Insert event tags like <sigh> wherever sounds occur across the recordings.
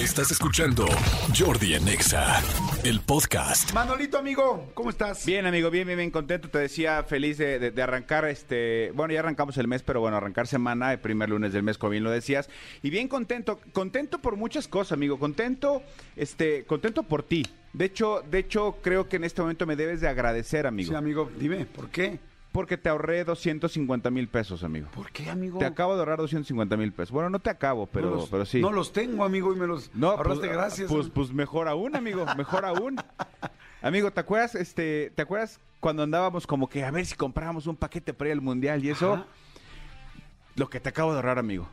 Estás escuchando Jordi en Exa, el podcast. Manolito, amigo, ¿cómo estás? Bien, amigo, bien, bien, bien contento. Te decía feliz de, de- de arrancar este. Bueno, ya arrancamos el mes, pero bueno, arrancar semana, el primer lunes del mes, como bien lo decías. Y bien contento, contento por muchas cosas, amigo. Contento, este, contento por ti. De hecho, de hecho, creo que en este momento me debes de agradecer, amigo. Sí, amigo, dime, ¿por qué? Porque te ahorré 250 mil pesos, amigo. ¿Por qué, amigo? Te acabo de ahorrar 250 mil pesos. Bueno, no te acabo, pero, no los, pero sí. No los tengo, amigo, y me los No, ahorraste, pues, gracias. Pues, pues mejor aún, amigo, mejor aún. <laughs> Amigo, ¿te acuerdas, este, ¿te acuerdas cuando andábamos como que a ver si comprábamos un paquete para ir al mundial y eso? Ajá. Lo que te acabo de ahorrar, amigo.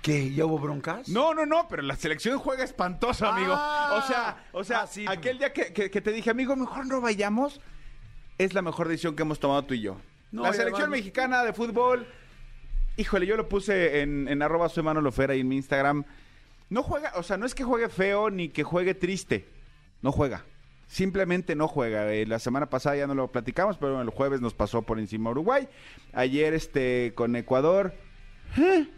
¿Qué? ¿Ya hubo broncas? No, no, no, pero la selección juega espantoso, amigo. Ah. o sea, o sea, Ah, sí, aquel día que, que- que te dije, amigo, mejor no vayamos, es la mejor decisión que hemos tomado tú y yo. No, la selección además- mexicana de fútbol, híjole, yo lo puse en, en arroba soy Manolo Fera y en mi Instagram. No juega, o sea, no es que juegue feo ni que juegue triste. No juega. Simplemente no juega. Eh, la semana pasada ya no lo platicamos, pero el jueves nos pasó por encima Uruguay. Ayer este con Ecuador. ¿Eh?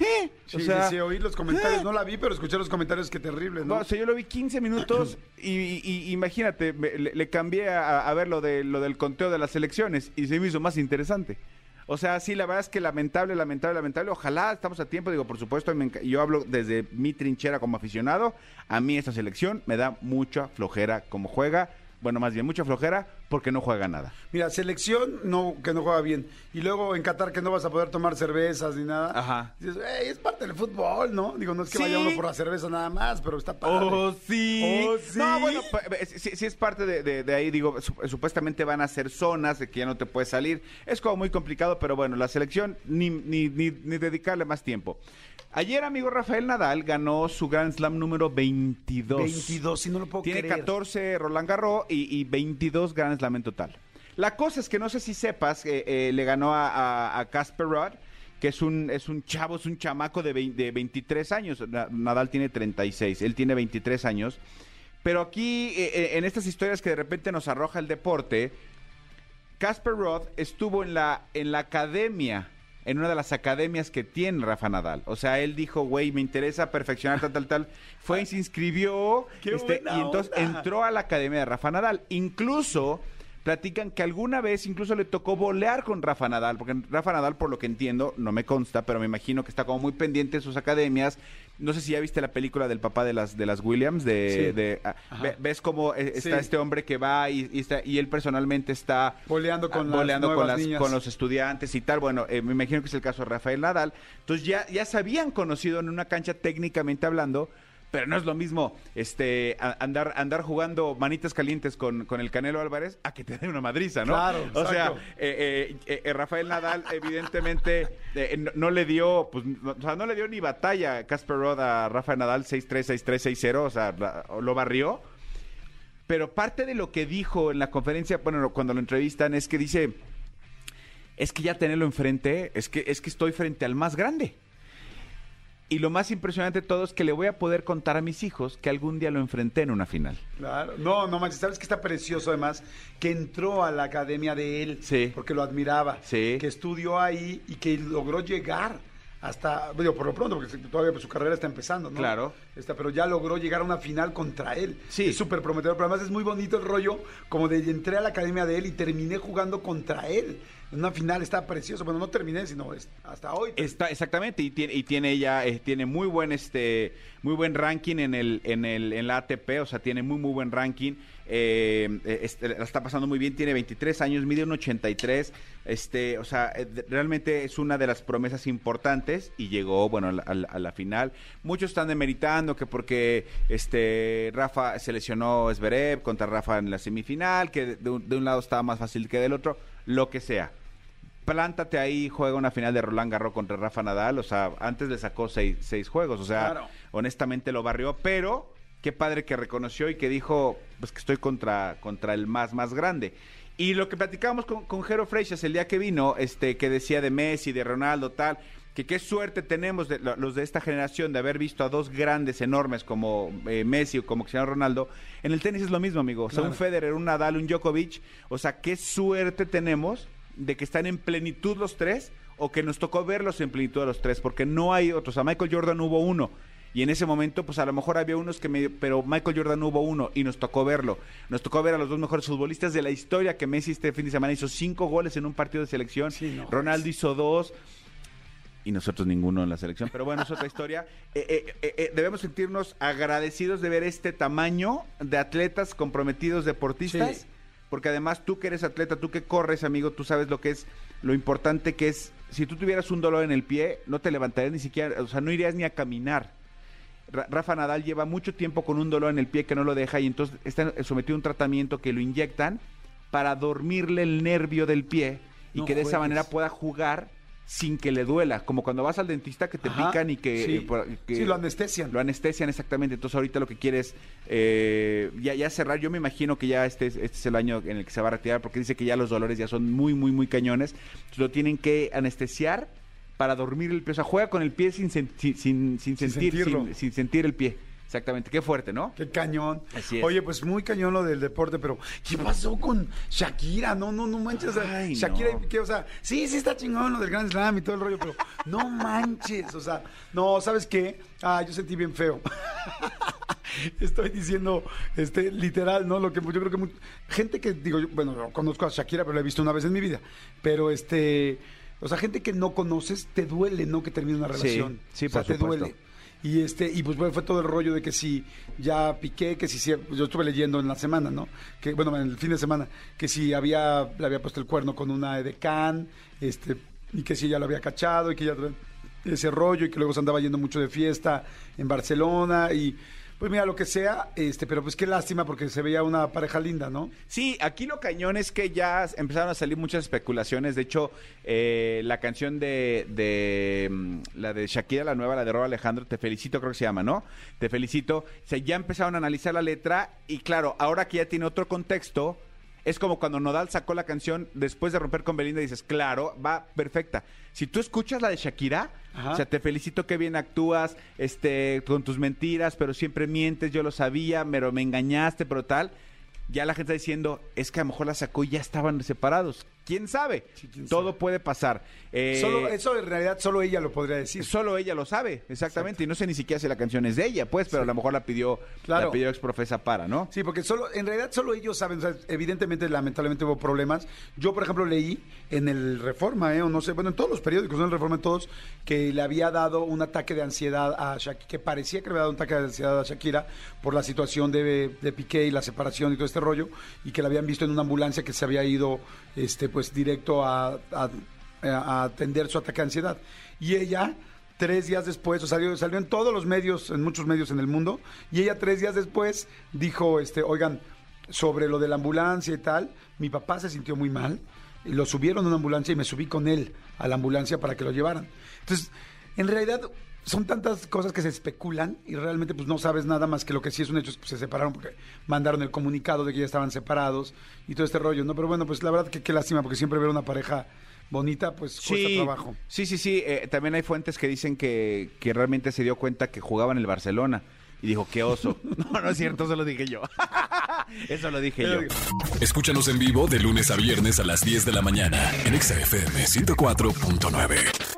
¿Eh? Sí, o sea, oí los comentarios, no la vi, pero escuché los comentarios, qué terrible, ¿no? no, o sea, yo lo vi 15 minutos <clears throat> y, y- y imagínate, me- le, le cambié a, a ver lo, de, lo del conteo de las elecciones y se me hizo más interesante. O sea, sí, la verdad es que lamentable, lamentable, lamentable. Ojalá estamos a tiempo. Digo, por supuesto, yo hablo desde mi trinchera como aficionado. A mí esta selección me da mucha flojera como juega. Bueno, más bien mucha flojera porque no juega nada. Mira, selección no, que no juega bien. Y luego en Qatar que no vas a poder tomar cervezas ni nada. Ajá. Dices, "Ey, es parte del fútbol, ¿no? Digo, no es que Sí. vaya uno por la cerveza nada más, pero está padre. Oh, sí. Oh, sí. No, bueno, pa- sí, sí- es parte de, de- de ahí, digo, su- supuestamente van a ser zonas de que ya no te puedes salir. Es como muy complicado, pero bueno, la selección ni, ni, ni, ni dedicarle más tiempo. Ayer, amigo Rafael Nadal ganó su Grand Slam número 22. 22, si no lo puedo Tiene creer. 14 Roland Garros y, y 22 Grand Slam en total. La cosa es que no sé si sepas, eh, eh, le ganó a- Casper Ruud, que es un, es un chavo, es un chamaco de, vein- de 23 años. Na- Nadal tiene 36, él tiene 23 años. Pero aquí, eh, eh, en estas historias que de repente nos arroja el deporte, Casper Roth estuvo en la, en la academia, en una de las academias que tiene Rafa Nadal. O sea, él dijo, güey, me interesa perfeccionar tal, tal, tal. Fue y se inscribió. <laughs> ¡Qué este, buena y entonces onda! entró a la academia de Rafa Nadal. Incluso platican que alguna vez incluso le tocó volear con Rafa Nadal, porque Rafa Nadal, por lo que entiendo, no me consta, pero me imagino que está como muy pendiente de sus academias. No sé si ya viste la película del papá de las de las Williams, de, Sí. de- ah, ves cómo eh, está Sí. este hombre que va y, y está, y él personalmente está Voleando con las voleando con, nuevas las- niñas. con los estudiantes y tal. Bueno, eh, me imagino que es el caso de Rafael Nadal. Entonces ya, ya se habían conocido en una cancha técnicamente hablando, pero no es lo mismo este andar, andar jugando manitas calientes con, con el Canelo Álvarez a que te den una madriza, ¿no? Claro, o sea, exacto. eh, eh, eh, Rafael Nadal evidentemente eh, no, no le dio, pues, no, o sea, no le dio ni batalla Casper Ruud a Rafael Nadal 6-3, 6-3, 6-0, o sea, la- lo barrió. Pero parte de lo que dijo en la conferencia, bueno, cuando lo entrevistan, es que dice, es que ya tenerlo enfrente, es que, es que estoy frente al más grande. Y lo más impresionante de todo es que le voy a poder contar a mis hijos que algún día lo enfrenté en una final. Claro. No, no manches, ¿sabes que está precioso además? Que entró a la academia de él Sí. porque lo admiraba. Sí. Que estudió ahí y que logró llegar hasta, digo, por lo pronto, porque todavía pues, su carrera está empezando, ¿no? Claro. Está, pero ya logró llegar a una final contra él. Sí. Es súper prometedor, pero además es muy bonito el rollo, como de entré a la academia de él y terminé jugando contra él. En una final está precioso. Bueno, no terminé, sino hasta hoy. Está exactamente y tiene y tiene ella eh, tiene muy buen este muy buen ranking en el en el en la ATP, o sea, tiene muy muy buen ranking. Eh, este, la está pasando muy bien, tiene 23 años, mide un 83, este, o sea, eh, realmente es una de las promesas importantes y llegó, bueno, a la, a la- final. Muchos están demeritando que porque este Rafa se lesionó Zverev contra Rafa en la semifinal, que de un, de un lado estaba más fácil que del otro, lo que sea plántate ahí, juega una final de Roland Garros contra Rafa Nadal, o sea, antes le sacó seis, seis juegos, o sea, Claro. honestamente lo barrió, pero qué padre que reconoció y que dijo, pues que estoy contra, contra el más, más grande. Y lo que platicábamos con, con Jero Freixas el día que vino, este, que decía de Messi, de Ronaldo, tal, que qué suerte tenemos de, lo- los de esta generación de haber visto a dos grandes enormes como eh, Messi o como Cristiano Ronaldo. En el tenis es lo mismo, amigo. O sea, un Federer, un Nadal, un Djokovic. O sea, qué suerte tenemos de que están en plenitud los tres o que nos tocó verlos en plenitud a los tres, porque no hay otros. A Michael Jordan hubo uno. Y en ese momento, pues a lo mejor había unos que medio, pero Michael Jordan hubo uno y nos tocó verlo. Nos tocó ver a los dos mejores futbolistas de la historia que Messi este fin de semana hizo cinco goles en un partido de selección. Sí, no, Ronaldo hizo dos y nosotros ninguno en la selección. Pero bueno, es otra historia. <laughs> Eh, eh, eh, eh, debemos sentirnos agradecidos de ver este tamaño de atletas comprometidos, deportistas. Sí. Porque además tú que eres atleta, tú que corres, amigo, tú sabes lo que es, lo importante que es. Si tú tuvieras un dolor en el pie, no te levantarías ni siquiera, o sea, no irías ni a caminar. Ra- Rafa Nadal lleva mucho tiempo con un dolor en el pie que no lo deja y entonces está sometido a un tratamiento que lo inyectan para dormirle el nervio del pie y No que de esa manera pueda jugar sin que le duela, como cuando vas al dentista que te Ajá, pican y que, sí. eh, que- Sí, lo anestesian. Lo anestesian exactamente. Entonces ahorita lo que quieres eh, ya, ya cerrar. Yo me imagino que ya este, es- este es el año en el que se va a retirar porque dice que ya los dolores ya son muy, muy, muy cañones. Entonces lo tienen que anestesiar para dormir el pie. O sea, juega con el pie sin, sen- sin, sin, sin Sin sentir, sentirlo. sin, sin sentir el pie. Exactamente. Qué fuerte, ¿no? Qué cañón. Así es. Oye, pues muy cañón lo del deporte, pero ¿qué pasó con Shakira? No, no, no manches. Ay, Shakira, no. ¿qué? o sea, sí, sí está chingón lo del Grand Slam y todo el rollo, pero no manches. O sea, no, ¿sabes qué? Ah, yo sentí bien feo. <laughs> Estoy diciendo, este, literal, ¿no? Lo que yo creo que mu- gente que digo, yo, bueno, yo conozco a Shakira, pero la he visto una vez en mi vida. Pero este, o sea, gente que no conoces, te duele, ¿no? Que termine una Sí, relación. sí, o sea, te duele. Y este, y pues bueno, fue todo el rollo de que si ya piqué, que si, si- yo estuve leyendo en la semana, ¿no? Que, bueno, en el fin de semana, que si había, le había puesto el cuerno con una edecán, este, y que si ella lo había cachado, y que ya ese rollo, y que luego se andaba yendo mucho de fiesta en Barcelona, y pues mira, lo que sea, este, pero pues qué lástima porque se veía una pareja linda, ¿no? Sí, aquí lo cañón es que ya empezaron a salir muchas especulaciones. De hecho, eh, la canción de, de mm, la de Shakira, la nueva, la de Rob Alejandro, Te felicito, creo que se llama, ¿no? Te felicito. O ya empezaron a analizar la letra y claro, ahora que ya tiene otro contexto, es como cuando Nodal sacó la canción después de romper con Belinda y dices, claro, va perfecta. Si tú escuchas la de Shakira, Ajá. o sea, te felicito que bien actúas, este, con tus mentiras, pero siempre mientes, yo lo sabía, pero me engañaste, pero tal. Ya la gente está diciendo, es que a lo mejor la sacó y ya estaban separados. ¿Quién sabe? Sí, quién Todo sabe. puede pasar. Eh, Solo, eso en realidad solo ella lo podría decir. Solo ella lo sabe, exactamente. Y no sé ni siquiera si la canción es de ella, pues, pero a lo mejor la pidió, Claro. la pidió exprofesa para, ¿no? Sí, porque solo, en realidad solo ellos saben, o sea, evidentemente, lamentablemente hubo problemas. Yo, por ejemplo, leí en el Reforma, ¿eh? o no sé, bueno, en todos los periódicos, no en el Reforma, en todos, que le había dado un ataque de ansiedad a Shakira, que parecía que le había dado un ataque de ansiedad a Shakira por la situación de, de Piqué y la separación y todo este rollo, y que la habían visto en una ambulancia que se había ido, este, pues, directo a, a- atender su ataque de ansiedad. Y ella tres días después, o salió, salió en todos los medios, en muchos medios en el mundo, y ella tres días después dijo, este, oigan, sobre lo de la ambulancia y tal, mi papá se sintió muy mal, lo subieron a una ambulancia y me subí con él a la ambulancia para que lo llevaran. Entonces, en realidad son tantas cosas que se especulan y realmente pues no sabes nada más que lo que sí es un hecho, es, pues, se separaron porque mandaron el comunicado de que ya estaban separados y todo este rollo, ¿no? Pero bueno, pues la verdad que qué lástima porque siempre ver una pareja bonita pues cuesta trabajo. Sí, sí, sí. eh, también hay fuentes que dicen que, que realmente se dio cuenta que jugaba en el Barcelona. Y dijo, qué oso. <laughs> No, no es cierto, eso lo dije yo. <laughs> eso lo dije yo. Escúchanos en vivo de lunes a viernes a las 10 de la mañana en Exa FM 104.9.